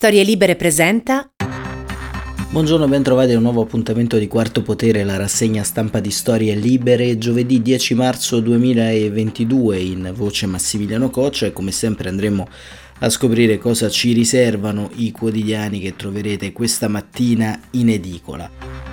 Storie Libere presenta. Buongiorno, ben trovati a un nuovo appuntamento di Quarto Potere, la rassegna stampa di Storie Libere, giovedì 10 marzo 2022 in voce Massimiliano Coccia e come sempre andremo a scoprire cosa ci riservano i quotidiani che troverete questa mattina in edicola.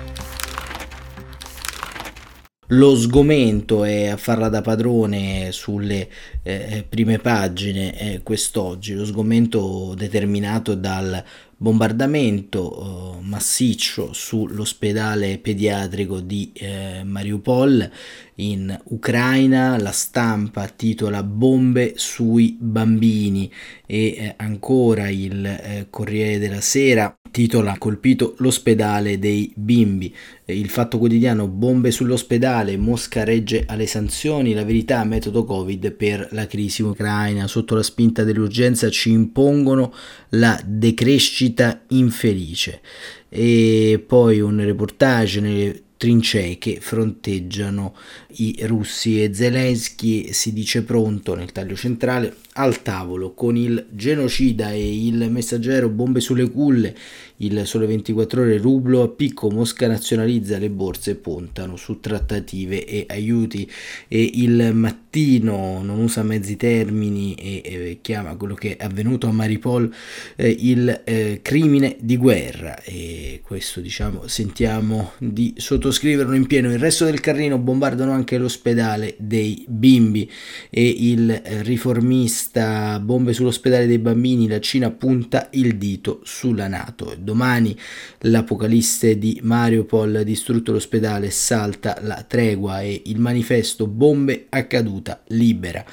Lo sgomento è a farla da padrone sulle eh, prime pagine eh, quest'oggi, lo sgomento determinato dal bombardamento eh, massiccio sull'ospedale pediatrico di eh, Mariupol in Ucraina, la stampa titola Bombe sui bambini e eh, ancora il eh, Corriere della Sera titola Colpito l'ospedale dei bimbi. Il fatto quotidiano Bombe sull'ospedale, Mosca regge alle sanzioni, la verità metodo Covid per la crisi ucraina. Sotto la spinta dell'urgenza ci impongono la decrescita infelice. E poi un reportage nelle trincee che fronteggiano i russi e Zelensky si dice pronto nel taglio centrale al tavolo con il genocida e il messaggero bombe sulle culle il sole 24 ore rublo a picco Mosca nazionalizza le borse puntano su trattative e aiuti. E il mattino non usa mezzi termini e, e chiama quello che è avvenuto a Maripol eh, il eh, crimine di guerra. E questo diciamo sentiamo di sottoscriverlo in pieno. Il resto del carrino bombardano anche l'ospedale dei bimbi. E il riformista bombe sull'ospedale dei bambini la Cina punta il dito sulla Nato domani l'apocalisse di Mariupol distrutto l'ospedale salta la tregua e il manifesto bombe a caduta libera.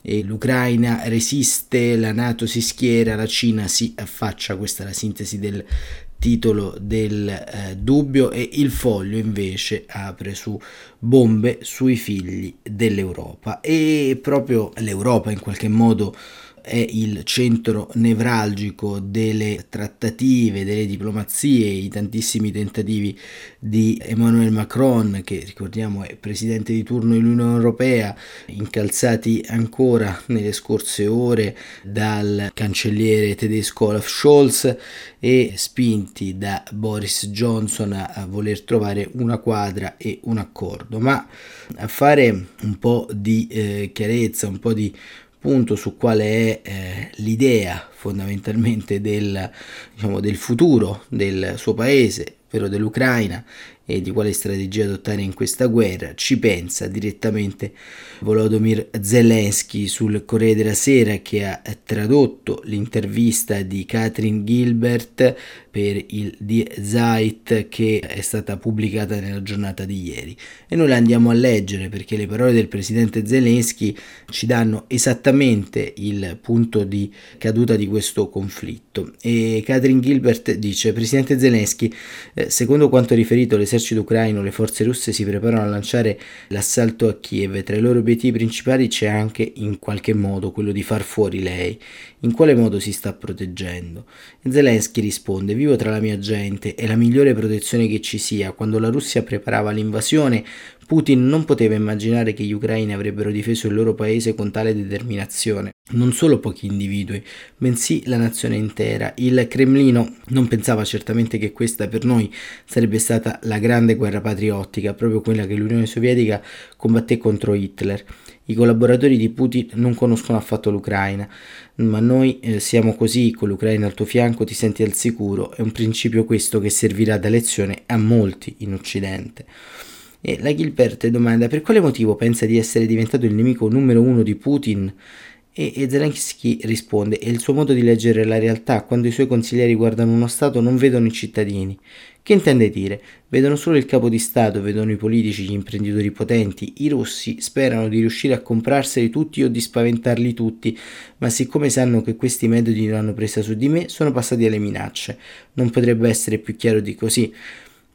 E l'Ucraina resiste, la Nato si schiera, la Cina si affaccia, questa è la sintesi del titolo del eh, dubbio e il foglio invece apre su bombe sui figli dell'Europa. E proprio l'Europa in qualche modo è il centro nevralgico delle trattative, delle diplomazie, i tantissimi tentativi di Emmanuel Macron, che ricordiamo è presidente di turno dell'Unione Europea, incalzati ancora nelle scorse ore dal cancelliere tedesco Olaf Scholz e spinti da Boris Johnson a voler trovare una quadra e un accordo. Ma a fare un po' di eh, chiarezza, un po' di punto su quale è eh, l'idea fondamentalmente del, diciamo, del futuro del suo paese, ovvero dell'Ucraina e di quale strategia adottare in questa guerra, ci pensa direttamente Volodymyr Zelensky sul Corriere della Sera che ha tradotto l'intervista di Catherine Gilbert per il Die Zeit che è stata pubblicata nella giornata di ieri. E noi la andiamo a leggere perché le parole del presidente Zelensky ci danno esattamente il punto di caduta di questo conflitto. E Catherine Gilbert dice Presidente Zelensky eh, secondo quanto riferito l'esercito ucraino le forze russe si preparano a lanciare l'assalto a Kiev. Tra i loro obiettivi principali c'è anche in qualche modo quello di far fuori lei. In quale modo si sta proteggendo? E Zelensky risponde vivo tra la mia gente, è la migliore protezione che ci sia. Quando la Russia preparava l'invasione, Putin non poteva immaginare che gli ucraini avrebbero difeso il loro paese con tale determinazione. Non solo pochi individui, bensì la nazione intera. Il Cremlino non pensava certamente che questa per noi sarebbe stata la grande guerra patriottica, proprio quella che l'Unione Sovietica combatté contro Hitler. I collaboratori di Putin non conoscono affatto l'Ucraina, ma noi eh, siamo così, con l'Ucraina al tuo fianco ti senti al sicuro, è un principio questo che servirà da lezione a molti in Occidente. E la Gilbert domanda per quale motivo pensa di essere diventato il nemico numero uno di Putin e, Zelensky risponde: È il suo modo di leggere la realtà. Quando i suoi consiglieri guardano uno Stato, non vedono i cittadini. Che intende dire? Vedono solo il capo di Stato, vedono i politici, gli imprenditori potenti. I russi sperano di riuscire a comprarseli tutti o di spaventarli tutti, ma siccome sanno che questi metodi non hanno presa su di me, sono passati alle minacce. Non potrebbe essere più chiaro di così.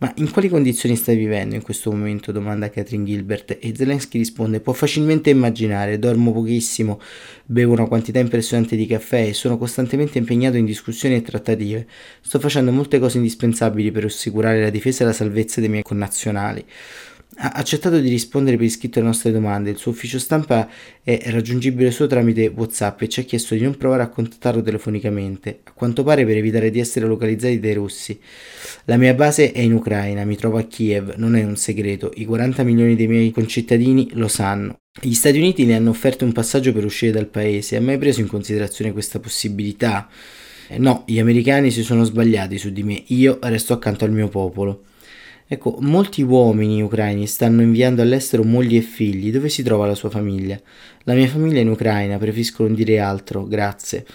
Ma in quali condizioni stai vivendo in questo momento? domanda Catherine Gilbert e Zelensky risponde può facilmente immaginare, dormo pochissimo, bevo una quantità impressionante di caffè e sono costantemente impegnato in discussioni e trattative. Sto facendo molte cose indispensabili per assicurare la difesa e la salvezza dei miei connazionali. Ha accettato di rispondere per iscritto alle nostre domande. Il suo ufficio stampa è raggiungibile solo tramite WhatsApp e ci ha chiesto di non provare a contattarlo telefonicamente, a quanto pare per evitare di essere localizzati dai russi. La mia base è in Ucraina, mi trovo a Kiev, non è un segreto, i 40 milioni dei miei concittadini lo sanno. Gli Stati Uniti le hanno offerto un passaggio per uscire dal paese, ha mai preso in considerazione questa possibilità? Eh, no, gli americani si sono sbagliati su di me, io resto accanto al mio popolo. Ecco, molti uomini ucraini stanno inviando all'estero mogli e figli. Dove si trova la sua famiglia? La mia famiglia è in Ucraina, preferisco non dire altro, grazie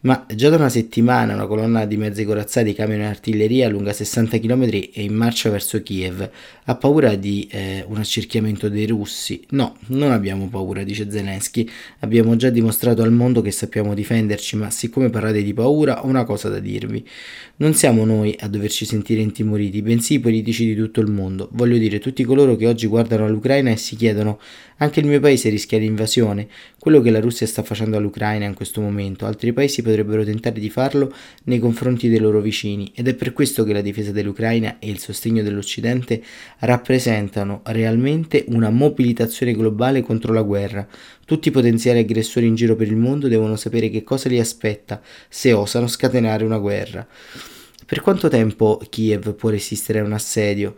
ma già da una settimana una colonna di mezzi corazzati, camion e artiglieria lunga 60 km è in marcia verso Kiev. Ha paura di eh, un accerchiamento dei russi? No, non abbiamo paura, dice Zelensky. Abbiamo già dimostrato al mondo che sappiamo difenderci, ma siccome parlate di paura ho una cosa da dirvi. Non siamo noi a doverci sentire intimoriti, bensì i politici di tutto il mondo. Voglio dire, tutti coloro che oggi guardano all'Ucraina e si chiedono anche il mio paese rischia l'invasione, quello che la Russia sta facendo all'Ucraina in questo momento, altri paesi potrebbero tentare di farlo nei confronti dei loro vicini ed è per questo che la difesa dell'Ucraina e il sostegno dell'Occidente rappresentano realmente una mobilitazione globale contro la guerra. Tutti i potenziali aggressori in giro per il mondo devono sapere che cosa li aspetta se osano scatenare una guerra. Per quanto tempo Kiev può resistere a un assedio?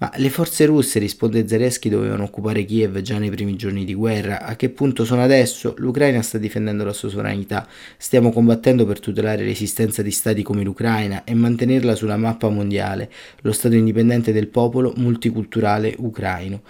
Ma le forze russe, risponde Zelensky, dovevano occupare Kiev già nei primi giorni di guerra. A che punto sono adesso? L'Ucraina sta difendendo la sua sovranità. Stiamo combattendo per tutelare l'esistenza di stati come l'Ucraina e mantenerla sulla mappa mondiale, lo Stato indipendente del popolo multiculturale ucraino.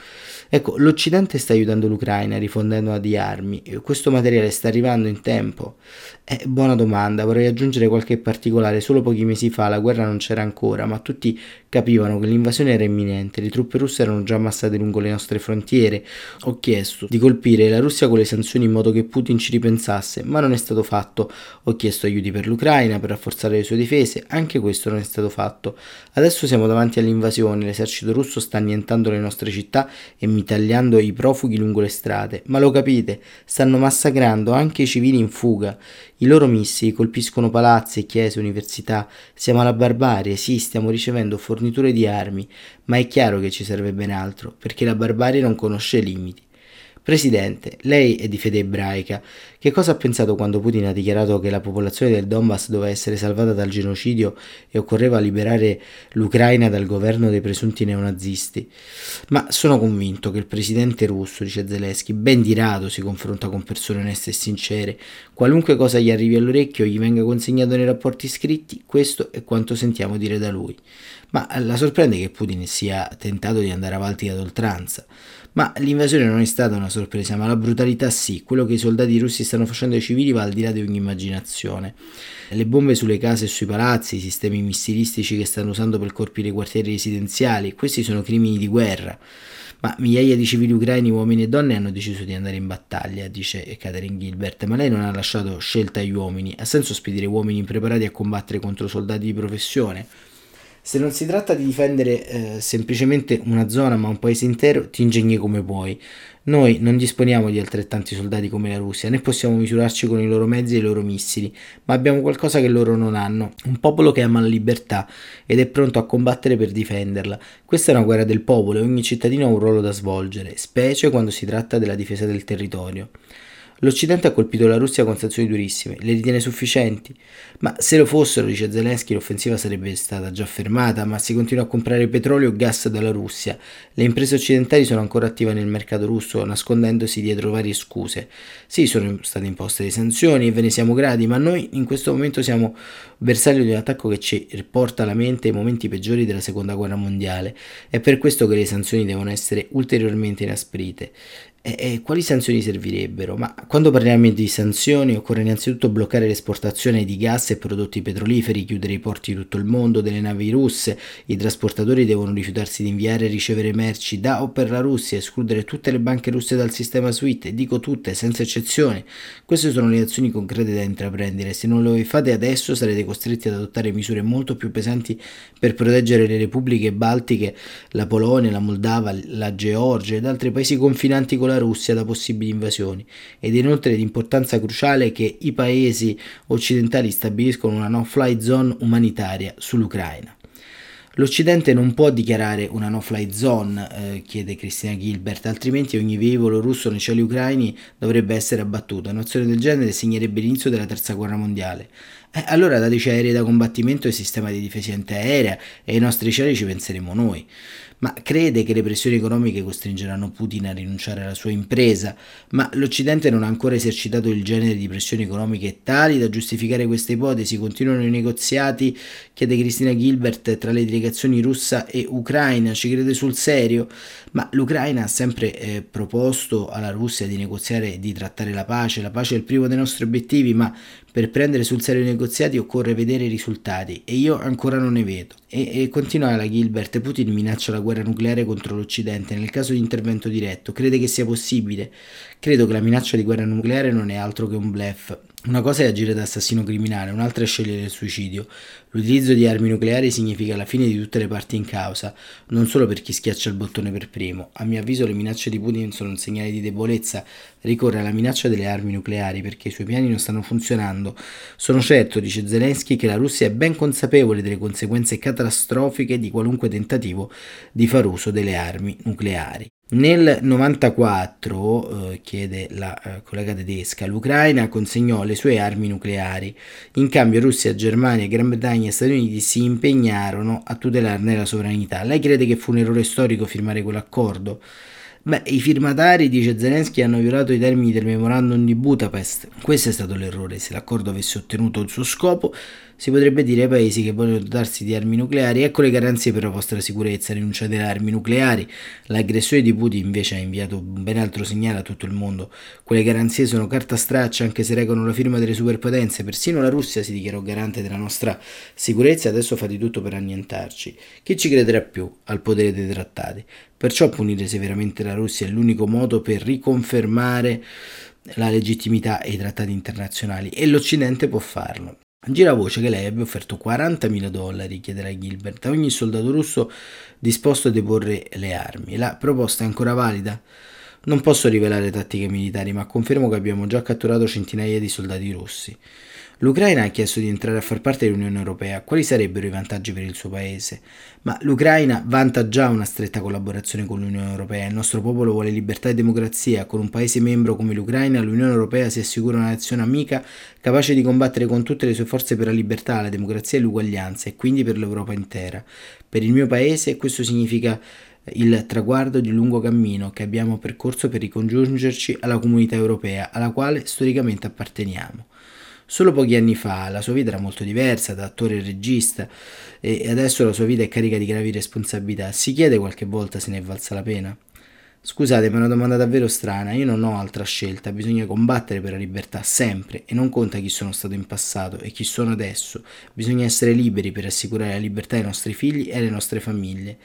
Ecco, l'Occidente sta aiutando l'Ucraina rifondendola di armi. Questo materiale sta arrivando in tempo? Eh, buona domanda, vorrei aggiungere qualche particolare. Solo pochi mesi fa la guerra non c'era ancora, ma tutti capivano che l'invasione era imminente niente, le truppe russe erano già ammassate lungo le nostre frontiere. Ho chiesto di colpire la Russia con le sanzioni in modo che Putin ci ripensasse, ma non è stato fatto. Ho chiesto aiuti per l'Ucraina, per rafforzare le sue difese, anche questo non è stato fatto. Adesso siamo davanti all'invasione, l'esercito russo sta annientando le nostre città e mitagliando i profughi lungo le strade. Ma lo capite, stanno massacrando anche i civili in fuga. I loro missili colpiscono palazzi, chiese, università. Siamo alla barbarie, sì, stiamo ricevendo forniture di armi, ma è chiaro che ci serve ben altro, perché la barbarie non conosce limiti. Presidente, lei è di fede ebraica. Che cosa ha pensato quando Putin ha dichiarato che la popolazione del Donbass doveva essere salvata dal genocidio e occorreva liberare l'Ucraina dal governo dei presunti neonazisti? Ma sono convinto che il presidente russo, dice Zelensky, ben di rado si confronta con persone oneste e sincere. Qualunque cosa gli arrivi all'orecchio gli venga consegnato nei rapporti scritti, questo è quanto sentiamo dire da lui. Ma la sorprende che Putin sia tentato di andare avanti ad oltranza. Ma l'invasione non è stata una sorpresa, ma la brutalità sì. Quello che i soldati russi stanno facendo ai civili va al di là di ogni immaginazione. Le bombe sulle case e sui palazzi, i sistemi missilistici che stanno usando per colpire i quartieri residenziali, questi sono crimini di guerra. Ma migliaia di civili ucraini, uomini e donne, hanno deciso di andare in battaglia, dice Catherine Gilbert, ma lei non ha lasciato scelta agli uomini. Ha senso spedire uomini impreparati a combattere contro soldati di professione? Se non si tratta di difendere eh, semplicemente una zona ma un paese intero, ti ingegni come puoi. Noi non disponiamo di altrettanti soldati come la Russia, né possiamo misurarci con i loro mezzi e i loro missili, ma abbiamo qualcosa che loro non hanno, un popolo che ama la libertà ed è pronto a combattere per difenderla. Questa è una guerra del popolo e ogni cittadino ha un ruolo da svolgere, specie quando si tratta della difesa del territorio. L'Occidente ha colpito la Russia con sanzioni durissime, le ritiene sufficienti? Ma se lo fossero, dice Zelensky, l'offensiva sarebbe stata già fermata, ma si continua a comprare petrolio e gas dalla Russia. Le imprese occidentali sono ancora attive nel mercato russo, nascondendosi dietro varie scuse. Sì, sono state imposte le sanzioni e ve ne siamo grati, ma noi in questo momento siamo bersaglio di un attacco che ci riporta alla mente i momenti peggiori della seconda guerra mondiale. È per questo che le sanzioni devono essere ulteriormente inasprite. E, e, quali sanzioni servirebbero? Ma quando parliamo di sanzioni occorre innanzitutto bloccare l'esportazione di gas e prodotti petroliferi, chiudere i porti di tutto il mondo delle navi russe, i trasportatori devono rifiutarsi di inviare e ricevere merci da o per la Russia, escludere tutte le banche russe dal sistema SWIFT, dico tutte, senza eccezione. Queste sono le azioni concrete da intraprendere, se non lo fate adesso sarete costretti ad adottare misure molto più pesanti per proteggere le repubbliche baltiche, la Polonia, la Moldava, la Georgia ed altri paesi confinanti con la Russia da possibili invasioni ed inoltre è di importanza cruciale che i paesi occidentali stabiliscono una no-fly zone umanitaria sull'Ucraina. L'Occidente non può dichiarare una no-fly zone, eh, chiede Cristina Gilbert, altrimenti ogni velivolo russo nei cieli ucraini dovrebbe essere abbattuto. Un'azione del genere segnerebbe l'inizio della terza guerra mondiale. Eh, allora dateci aerei da combattimento e sistema di difesa antiaerea e ai nostri cieli ci penseremo noi ma crede che le pressioni economiche costringeranno Putin a rinunciare alla sua impresa, ma l'Occidente non ha ancora esercitato il genere di pressioni economiche tali da giustificare queste ipotesi. Continuano i negoziati, chiede Cristina Gilbert, tra le delegazioni russa e ucraina. Ci crede sul serio? Ma l'Ucraina ha sempre eh, proposto alla Russia di negoziare e di trattare la pace. La pace è il primo dei nostri obiettivi, ma per prendere sul serio i negoziati occorre vedere i risultati e io ancora non ne vedo. E, e continua la Gilbert, Putin minaccia la guerra nucleare contro l'Occidente nel caso di intervento diretto. Crede che sia possibile? Credo che la minaccia di guerra nucleare non è altro che un blef. Una cosa è agire da assassino criminale, un'altra è scegliere il suicidio. L'utilizzo di armi nucleari significa la fine di tutte le parti in causa, non solo per chi schiaccia il bottone per primo. A mio avviso le minacce di Putin sono un segnale di debolezza. Ricorre alla minaccia delle armi nucleari perché i suoi piani non stanno funzionando. Sono certo, dice Zelensky, che la Russia è ben consapevole delle conseguenze catastrofiche di qualunque tentativo di far uso delle armi nucleari. Nel 94, eh, chiede la eh, collega tedesca, l'Ucraina consegnò le sue armi nucleari. In cambio Russia, Germania, Gran Bretagna e Stati Uniti si impegnarono a tutelarne la sovranità. Lei crede che fu un errore storico firmare quell'accordo? Beh, i firmatari, dice Zelensky, hanno violato i termini del memorandum di Budapest. Questo è stato l'errore. Se l'accordo avesse ottenuto il suo scopo, si potrebbe dire ai paesi che vogliono dotarsi di armi nucleari ecco le garanzie per la vostra sicurezza, rinunciate alle armi nucleari. L'aggressione di Putin invece ha inviato un ben altro segnale a tutto il mondo. Quelle garanzie sono carta straccia anche se regano la firma delle superpotenze. Persino la Russia si dichiarò garante della nostra sicurezza e adesso fa di tutto per annientarci. Chi ci crederà più al potere dei trattati? Perciò punire severamente la Russia è l'unico modo per riconfermare la legittimità e i trattati internazionali e l'Occidente può farlo. Gira voce che lei abbia offerto 40.000 dollari, chiederà Gilbert, a ogni soldato russo disposto a deporre le armi. La proposta è ancora valida? Non posso rivelare tattiche militari, ma confermo che abbiamo già catturato centinaia di soldati russi. L'Ucraina ha chiesto di entrare a far parte dell'Unione Europea. Quali sarebbero i vantaggi per il suo paese? Ma l'Ucraina vanta già una stretta collaborazione con l'Unione Europea. Il nostro popolo vuole libertà e democrazia. Con un paese membro come l'Ucraina, l'Unione Europea si assicura una nazione amica capace di combattere con tutte le sue forze per la libertà, la democrazia e l'uguaglianza e quindi per l'Europa intera. Per il mio paese questo significa il traguardo di un lungo cammino che abbiamo percorso per ricongiungerci alla comunità europea alla quale storicamente apparteniamo. Solo pochi anni fa la sua vita era molto diversa da attore e regista e adesso la sua vita è carica di gravi responsabilità. Si chiede qualche volta se ne è valsa la pena? Scusate, ma è una domanda davvero strana. Io non ho altra scelta. Bisogna combattere per la libertà sempre e non conta chi sono stato in passato e chi sono adesso. Bisogna essere liberi per assicurare la libertà ai nostri figli e alle nostre famiglie.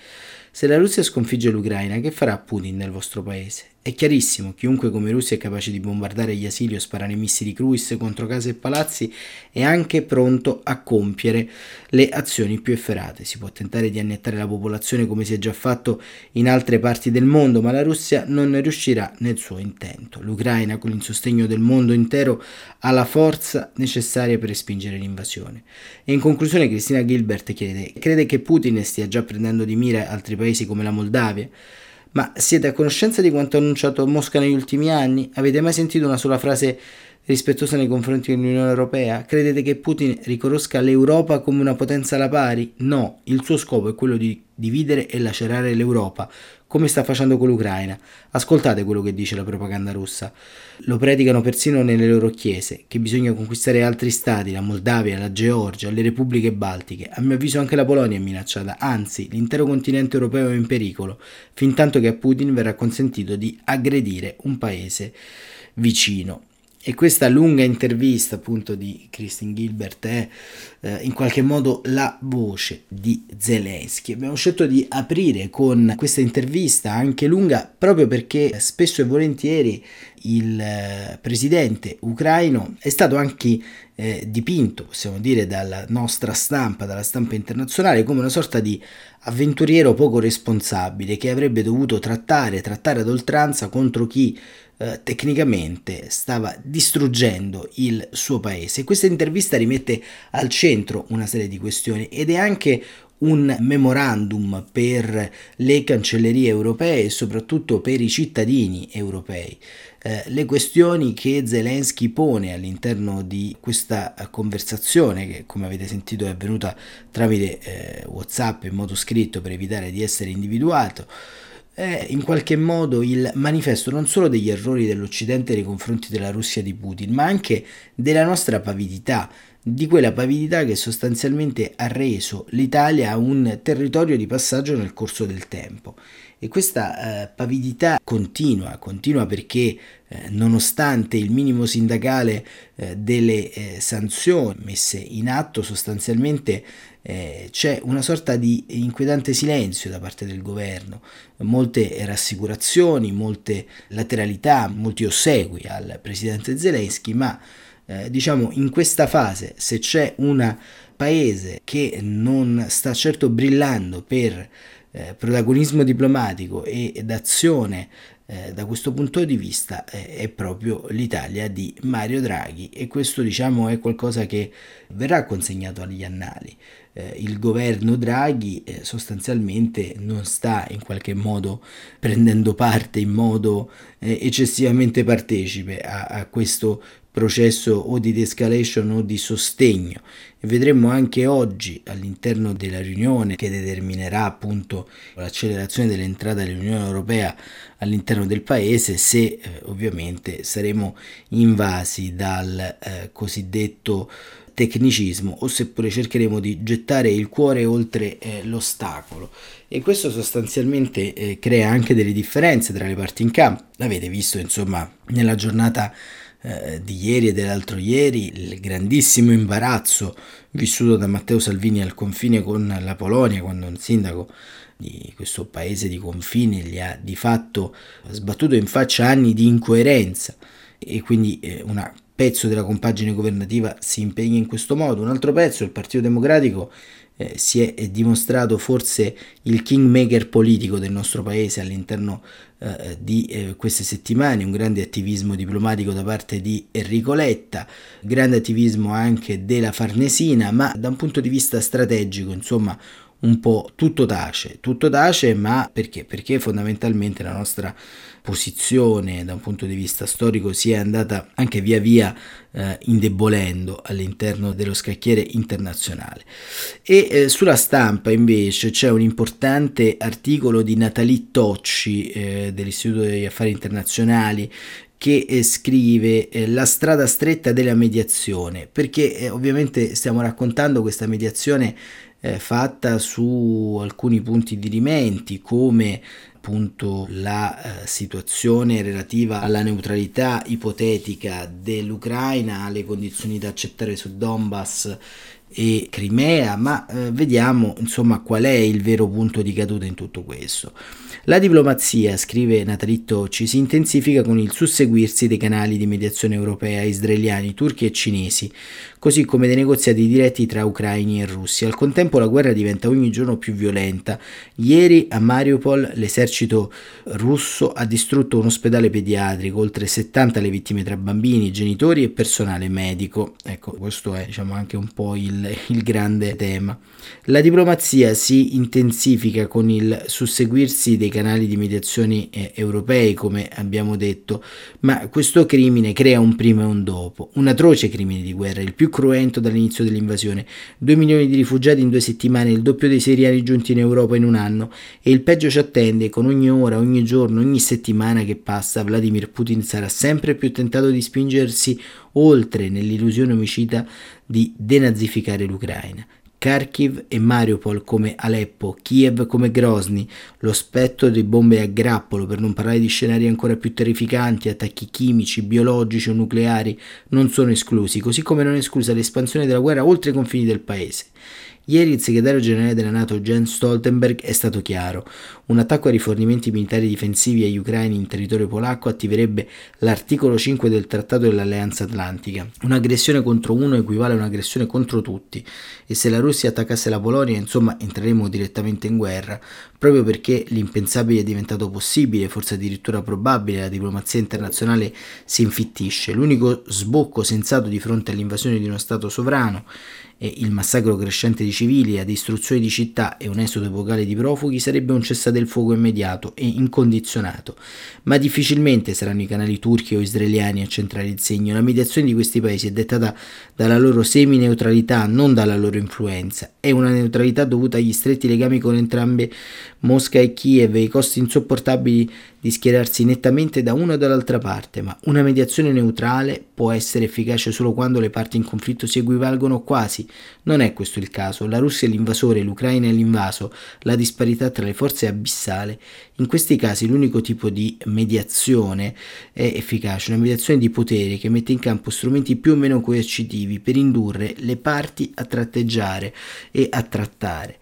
Se la Russia sconfigge l'Ucraina, che farà Putin nel vostro paese? È chiarissimo, chiunque come Russia è capace di bombardare gli asili o sparare missili cruise contro case e palazzi è anche pronto a compiere le azioni più efferate. Si può tentare di annettare la popolazione come si è già fatto in altre parti del mondo, ma la Russia non riuscirà nel suo intento. L'Ucraina, con il sostegno del mondo intero, ha la forza necessaria per respingere l'invasione. E in conclusione Cristina Gilbert chiede, crede che Putin stia già prendendo di mira altri paesi come la Moldavia? Ma siete a conoscenza di quanto annunciato Mosca negli ultimi anni? Avete mai sentito una sola frase rispettosa nei confronti dell'Unione Europea? Credete che Putin riconosca l'Europa come una potenza alla pari? No, il suo scopo è quello di dividere e lacerare l'Europa, come sta facendo con l'Ucraina. Ascoltate quello che dice la propaganda russa. Lo predicano persino nelle loro chiese, che bisogna conquistare altri stati, la Moldavia, la Georgia, le repubbliche baltiche. A mio avviso anche la Polonia è minacciata, anzi l'intero continente europeo è in pericolo, fin tanto che a Putin verrà consentito di aggredire un paese vicino. E questa lunga intervista appunto di Christine Gilbert è eh, in qualche modo la voce di Zelensky. Abbiamo scelto di aprire con questa intervista anche lunga proprio perché spesso e volentieri il eh, presidente ucraino è stato anche eh, dipinto, possiamo dire, dalla nostra stampa, dalla stampa internazionale, come una sorta di avventuriero poco responsabile che avrebbe dovuto trattare, trattare ad oltranza contro chi eh, tecnicamente stava distruggendo il suo paese. Questa intervista rimette al centro una serie di questioni ed è anche un memorandum per le cancellerie europee e soprattutto per i cittadini europei. Eh, le questioni che Zelensky pone all'interno di questa conversazione, che come avete sentito è avvenuta tramite eh, WhatsApp in modo scritto per evitare di essere individuato, è in qualche modo il manifesto non solo degli errori dell'Occidente nei confronti della Russia di Putin, ma anche della nostra pavidità, di quella pavidità che sostanzialmente ha reso l'Italia un territorio di passaggio nel corso del tempo. E questa eh, pavidità continua, continua perché eh, nonostante il minimo sindacale eh, delle eh, sanzioni messe in atto, sostanzialmente eh, c'è una sorta di inquietante silenzio da parte del governo, molte rassicurazioni, molte lateralità, molti ossequi al presidente Zelensky, ma eh, diciamo in questa fase se c'è un paese che non sta certo brillando per eh, protagonismo diplomatico e d'azione eh, da questo punto di vista eh, è proprio l'Italia di Mario Draghi e questo diciamo è qualcosa che verrà consegnato agli annali. Eh, il governo Draghi eh, sostanzialmente non sta in qualche modo prendendo parte in modo eh, eccessivamente partecipe a, a questo processo o di de-escalation o di sostegno. E vedremo anche oggi all'interno della riunione che determinerà appunto l'accelerazione dell'entrata dell'Unione Europea all'interno del paese se eh, ovviamente saremo invasi dal eh, cosiddetto tecnicismo o seppure cercheremo di gettare il cuore oltre eh, l'ostacolo. E questo sostanzialmente eh, crea anche delle differenze tra le parti in campo. Avete visto insomma nella giornata eh, di ieri e dell'altro ieri, il grandissimo imbarazzo vissuto da Matteo Salvini al confine con la Polonia, quando un sindaco di questo paese di confine gli ha di fatto sbattuto in faccia anni di incoerenza e quindi eh, un pezzo della compagine governativa si impegna in questo modo, un altro pezzo, il Partito Democratico, eh, si è dimostrato forse il kingmaker politico del nostro paese all'interno eh, di eh, queste settimane, un grande attivismo diplomatico da parte di Enrico Letta, grande attivismo anche della Farnesina, ma da un punto di vista strategico, insomma, un po' tutto tace, tutto tace, ma perché? Perché fondamentalmente la nostra posizione da un punto di vista storico si è andata anche via via eh, indebolendo all'interno dello scacchiere internazionale. E eh, sulla stampa invece c'è un importante articolo di Natalie Tocci eh, dell'Istituto degli Affari Internazionali che eh, scrive eh, la strada stretta della mediazione, perché eh, ovviamente stiamo raccontando questa mediazione eh, fatta su alcuni punti di rimenti come appunto la eh, situazione relativa alla neutralità ipotetica dell'Ucraina, alle condizioni da accettare su Donbass e Crimea, ma eh, vediamo insomma qual è il vero punto di caduta in tutto questo. La diplomazia, scrive Natalitto, ci si intensifica con il susseguirsi dei canali di mediazione europea, israeliani, turchi e cinesi, così come dei negoziati diretti tra ucraini e russi. Al contempo la guerra diventa ogni giorno più violenta. Ieri a Mariupol l'esercito russo ha distrutto un ospedale pediatrico, oltre 70 le vittime tra bambini, genitori e personale medico. Ecco, questo è diciamo anche un po' il, il grande tema. La diplomazia si intensifica con il susseguirsi dei canali di mediazione eh, europei, come abbiamo detto, ma questo crimine crea un prima e un dopo, un atroce crimine di guerra, il più cruento dall'inizio dell'invasione. Due milioni di rifugiati in due settimane, il doppio dei siriani giunti in Europa in un anno e il peggio ci attende, con ogni ora, ogni giorno, ogni settimana che passa, Vladimir Putin sarà sempre più tentato di spingersi oltre nell'illusione omicida di denazificare l'Ucraina. Kharkiv e Mariupol come Aleppo, Kiev come Grozny, lo spettro di bombe a grappolo, per non parlare di scenari ancora più terrificanti, attacchi chimici, biologici o nucleari, non sono esclusi, così come non è esclusa l'espansione della guerra oltre i confini del paese. Ieri il segretario generale della Nato Jens Stoltenberg è stato chiaro. Un attacco ai rifornimenti militari difensivi agli ucraini in territorio polacco attiverebbe l'articolo 5 del Trattato dell'Alleanza Atlantica. Un'aggressione contro uno equivale a un'aggressione contro tutti e se la Russia attaccasse la Polonia, insomma, entreremo direttamente in guerra, proprio perché l'impensabile è diventato possibile, forse addirittura probabile, la diplomazia internazionale si infittisce. L'unico sbocco sensato di fronte all'invasione di uno Stato sovrano e il massacro crescente di civili, la distruzione di città e un esodo epocale di profughi sarebbe un cessate il fuoco immediato e incondizionato, ma difficilmente saranno i canali turchi o israeliani a centrare il segno. La mediazione di questi paesi è dettata dalla loro semi-neutralità, non dalla loro influenza. È una neutralità dovuta agli stretti legami con entrambe Mosca e Kiev e i costi insopportabili di schierarsi nettamente da una o dall'altra parte, ma una mediazione neutrale può essere efficace solo quando le parti in conflitto si equivalgono quasi. Non è questo il caso. La Russia è l'invasore, l'Ucraina è l'invaso, la disparità tra le forze è abissale. In questi casi l'unico tipo di mediazione è efficace, una mediazione di potere che mette in campo strumenti più o meno coercitivi per indurre le parti a tratteggiare e a trattare.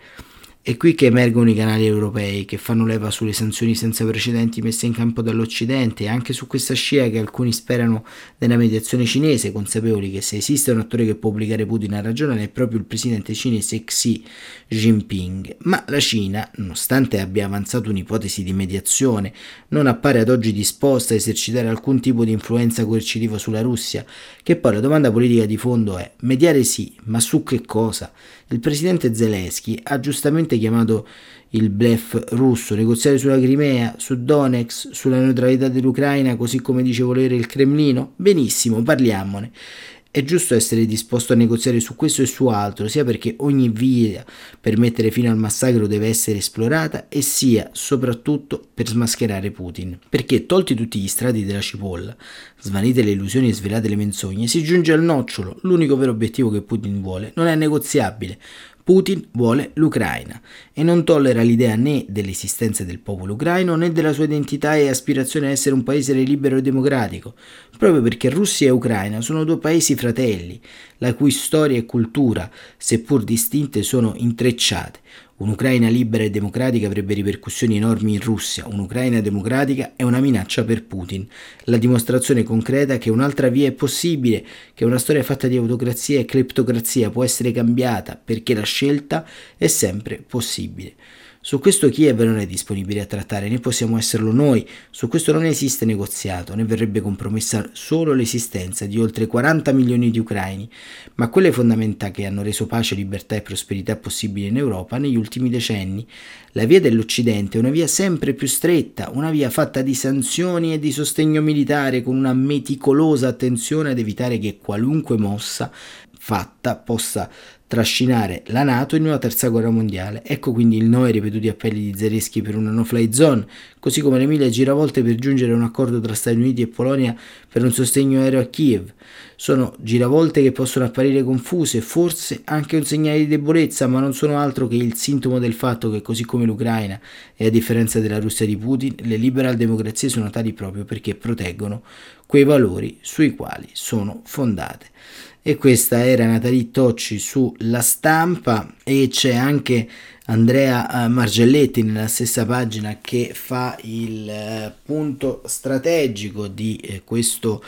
È qui che emergono i canali europei che fanno leva sulle sanzioni senza precedenti messe in campo dall'Occidente e anche su questa scia che alcuni sperano nella mediazione cinese, consapevoli che se esiste un attore che può obbligare Putin a ragionare è proprio il presidente cinese Xi Jinping. Ma la Cina, nonostante abbia avanzato un'ipotesi di mediazione, non appare ad oggi disposta a esercitare alcun tipo di influenza coercitiva sulla Russia, che poi la domanda politica di fondo è mediare sì, ma su che cosa? Il presidente Zelensky ha giustamente chiamato il blef russo, negoziare sulla Crimea, su Donetsk, sulla neutralità dell'Ucraina, così come dice volere il Cremlino? Benissimo, parliamone. È giusto essere disposto a negoziare su questo e su altro, sia perché ogni via per mettere fine al massacro deve essere esplorata e sia soprattutto per smascherare Putin. Perché tolti tutti gli strati della cipolla, svanite le illusioni e svelate le menzogne, si giunge al nocciolo, l'unico vero obiettivo che Putin vuole non è negoziabile. Putin vuole l'Ucraina e non tollera l'idea né dell'esistenza del popolo ucraino né della sua identità e aspirazione a essere un paese libero e democratico, proprio perché Russia e Ucraina sono due paesi fratelli, la cui storia e cultura, seppur distinte, sono intrecciate. Un'Ucraina libera e democratica avrebbe ripercussioni enormi in Russia, un'Ucraina democratica è una minaccia per Putin, la dimostrazione concreta che un'altra via è possibile, che una storia fatta di autocrazia e cleptocrazia può essere cambiata, perché la scelta è sempre possibile. Su questo Kiev non è disponibile a trattare, né possiamo esserlo noi, su questo non esiste negoziato, né verrebbe compromessa solo l'esistenza di oltre 40 milioni di ucraini, ma quelle fondamenta che hanno reso pace, libertà e prosperità possibili in Europa negli ultimi decenni. La via dell'Occidente è una via sempre più stretta, una via fatta di sanzioni e di sostegno militare con una meticolosa attenzione ad evitare che qualunque mossa fatta possa trascinare la Nato in una terza guerra mondiale. Ecco quindi il no ai ripetuti appelli di Zelensky per una no-fly zone, così come le mille giravolte per giungere a un accordo tra Stati Uniti e Polonia per un sostegno aereo a Kiev. Sono giravolte che possono apparire confuse, forse anche un segnale di debolezza, ma non sono altro che il sintomo del fatto che così come l'Ucraina e a differenza della Russia di Putin, le liberal democrazie sono tali proprio perché proteggono quei valori sui quali sono fondate e questa era Natalie Tocci sulla stampa e c'è anche Andrea eh, Margelletti nella stessa pagina che fa il eh, punto strategico di eh, questo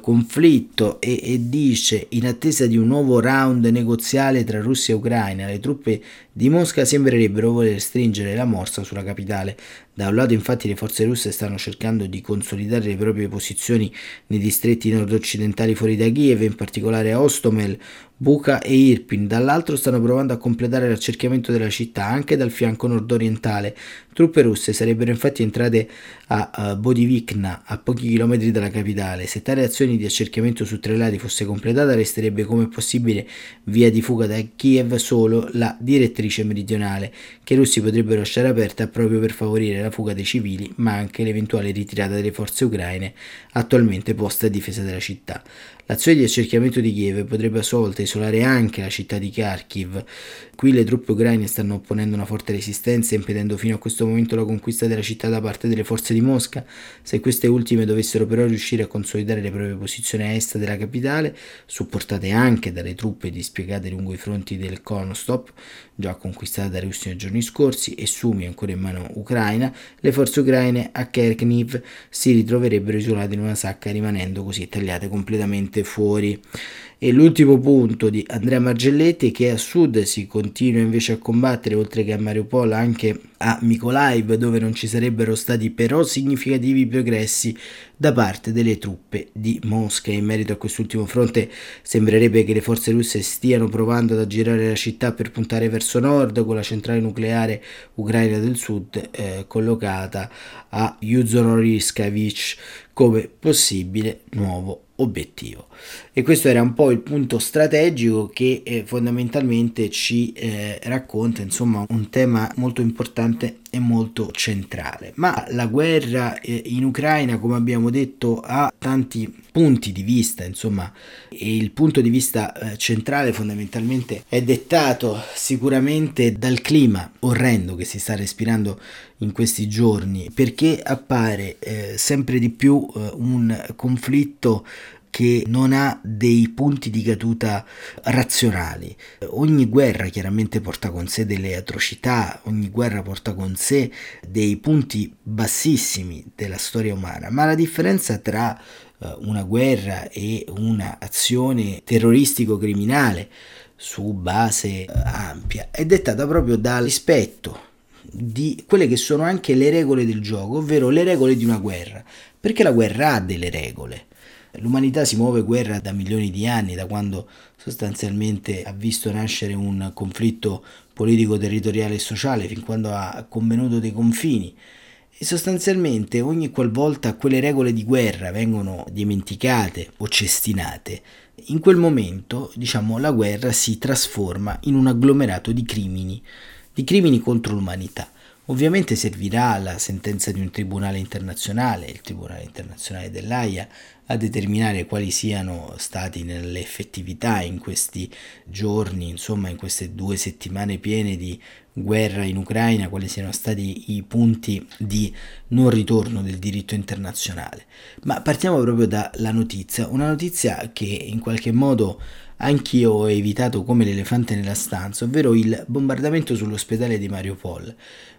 conflitto e, e, dice in attesa di un nuovo round negoziale tra Russia e Ucraina le truppe di Mosca sembrerebbero voler stringere la morsa sulla capitale. Da un lato infatti le forze russe stanno cercando di consolidare le proprie posizioni nei distretti nord-occidentali fuori da Kiev, in particolare a Ostomel, Buka e Irpin, dall'altro stanno provando a completare l'accerchiamento della città anche dal fianco nord-orientale. Truppe russe sarebbero infatti entrate a Bodivikna, a pochi chilometri dalla capitale. Se tale azione di accerchiamento su tre lati fosse completata, resterebbe come possibile via di fuga da Kiev solo la direttrice meridionale, che i russi potrebbero lasciare aperta proprio per favorire la fuga dei civili, ma anche l'eventuale ritirata delle forze ucraine attualmente poste a difesa della città. L'azione di accerchiamento di Kiev potrebbe a sua volta isolare anche la città di Kharkiv. Qui le truppe ucraine stanno opponendo una forte resistenza, impedendo fino a questo momento la conquista della città da parte delle forze di Mosca. Se queste ultime dovessero però riuscire a consolidare le proprie posizioni a est della capitale, supportate anche dalle truppe dispiegate lungo i fronti del Konostop, già conquistata dai russi nei giorni scorsi, e Sumi ancora in mano ucraina, le forze ucraine a Kerkniv si ritroverebbero isolate in una sacca rimanendo così tagliate completamente fuori E l'ultimo punto di Andrea Margelletti è che a sud si continua invece a combattere, oltre che a Mariupol, anche a Mykolaiv, dove non ci sarebbero stati però significativi progressi da parte delle truppe di Mosca. In merito a quest'ultimo fronte sembrerebbe che le forze russe stiano provando ad aggirare la città per puntare verso nord con la centrale nucleare ucraina del sud eh, collocata a Yuzhno-Riskavich come possibile nuovo obiettivo. E questo era un po' il punto strategico che eh, fondamentalmente ci eh, racconta insomma un tema molto importante e molto centrale. Ma la guerra eh, in Ucraina, come abbiamo detto, ha tanti punti di vista, insomma, e il punto di vista eh, centrale fondamentalmente è dettato sicuramente dal clima orrendo che si sta respirando in questi giorni, perché appare eh, sempre di più eh, un conflitto che non ha dei punti di caduta razionali. Ogni guerra chiaramente porta con sé delle atrocità, ogni guerra porta con sé dei punti bassissimi della storia umana, ma la differenza tra eh, una guerra e un'azione terroristico-criminale su base eh, ampia è dettata proprio dal rispetto di quelle che sono anche le regole del gioco, ovvero le regole di una guerra, perché la guerra ha delle regole. L'umanità si muove guerra da milioni di anni, da quando sostanzialmente ha visto nascere un conflitto politico, territoriale e sociale, fin quando ha convenuto dei confini. E sostanzialmente ogni qualvolta quelle regole di guerra vengono dimenticate o cestinate, in quel momento, diciamo, la guerra si trasforma in un agglomerato di crimini, di crimini contro l'umanità. Ovviamente servirà la sentenza di un tribunale internazionale, il Tribunale internazionale dell'AIA, a determinare quali siano stati nell'effettività in questi giorni, insomma in queste due settimane piene di guerra in Ucraina, quali siano stati i punti di non ritorno del diritto internazionale. Ma partiamo proprio dalla notizia, una notizia che in qualche modo anch'io ho evitato come l'elefante nella stanza, ovvero il bombardamento sull'ospedale di Mariupol.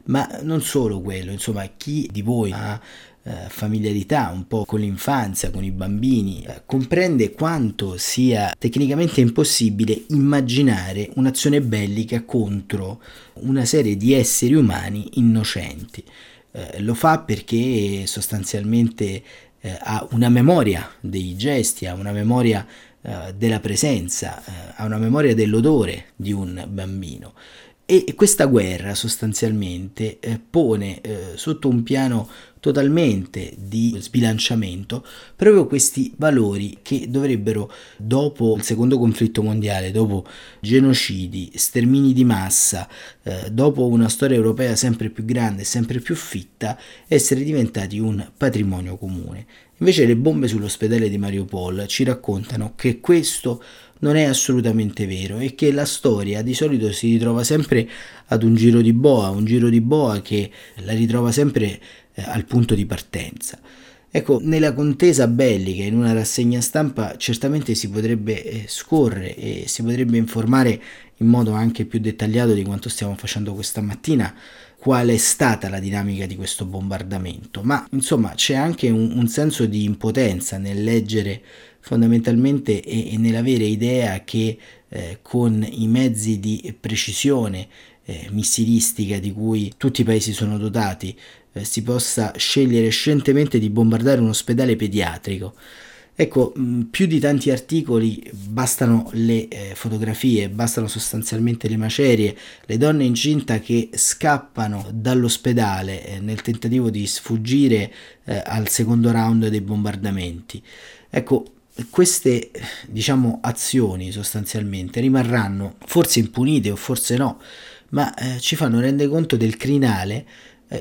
Ma non solo quello, insomma, chi di voi ha eh, familiarità un po' con l'infanzia, con i bambini, eh, comprende quanto sia tecnicamente impossibile immaginare un'azione bellica contro una serie di esseri umani innocenti. Eh, lo fa perché sostanzialmente eh, ha una memoria dei gesti, ha una memoria eh, della presenza, ha una memoria dell'odore di un bambino. E questa guerra sostanzialmente eh, pone eh, sotto un piano totalmente di sbilanciamento proprio questi valori che dovrebbero, dopo il secondo conflitto mondiale, dopo genocidi, stermini di massa, eh, dopo una storia europea sempre più grande e sempre più fitta, essere diventati un patrimonio comune. Invece le bombe sull'ospedale di Mariupol ci raccontano che questo non è assolutamente vero e che la storia di solito si ritrova sempre ad un giro di boa, un giro di boa che la ritrova sempre eh, al punto di partenza. Ecco, nella contesa bellica, in una rassegna stampa, certamente si potrebbe eh, scorrere e si potrebbe informare in modo anche più dettagliato di quanto stiamo facendo questa mattina qual è stata la dinamica di questo bombardamento, ma insomma c'è anche un, un senso di impotenza nel leggere fondamentalmente e, e nell'avere idea che eh, con i mezzi di precisione eh, missilistica di cui tutti i paesi sono dotati eh, si possa scegliere scientemente di bombardare un ospedale pediatrico. Ecco, mm, più di tanti articoli bastano le eh, fotografie, bastano sostanzialmente le macerie, le donne incinta che scappano dall'ospedale eh, nel tentativo di sfuggire eh, al secondo round dei bombardamenti. Ecco, queste diciamo azioni sostanzialmente rimarranno forse impunite o forse no, ma eh, ci fanno rendere conto del crinale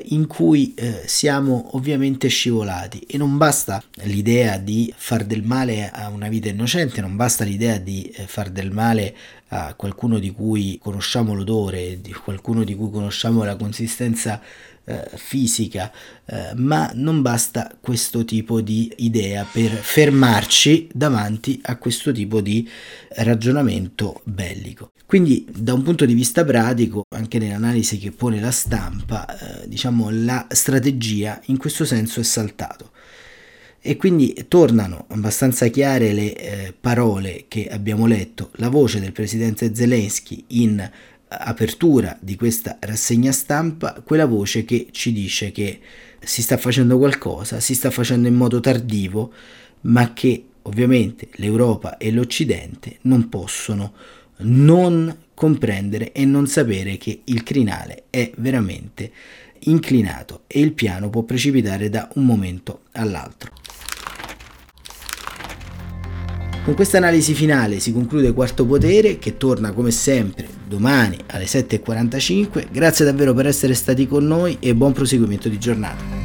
in cui eh, siamo ovviamente scivolati e non basta l'idea di far del male a una vita innocente, non basta l'idea di eh, far del male a qualcuno di cui conosciamo l'odore, di qualcuno di cui conosciamo la consistenza eh, fisica, eh, ma non basta questo tipo di idea per fermarci davanti a questo tipo di ragionamento bellico. Quindi da un punto di vista pratico, anche nell'analisi che pone la stampa, eh, diciamo la strategia in questo senso è saltato. E quindi tornano abbastanza chiare le eh, parole che abbiamo letto, la voce del presidente Zelensky in apertura di questa rassegna stampa, quella voce che ci dice che si sta facendo qualcosa, si sta facendo in modo tardivo, ma che ovviamente l'Europa e l'Occidente non possono non comprendere e non sapere che il crinale è veramente inclinato e il piano può precipitare da un momento all'altro. Con questa analisi finale si conclude Quarto Potere che torna come sempre domani alle 7.45. Grazie davvero per essere stati con noi e buon proseguimento di giornata.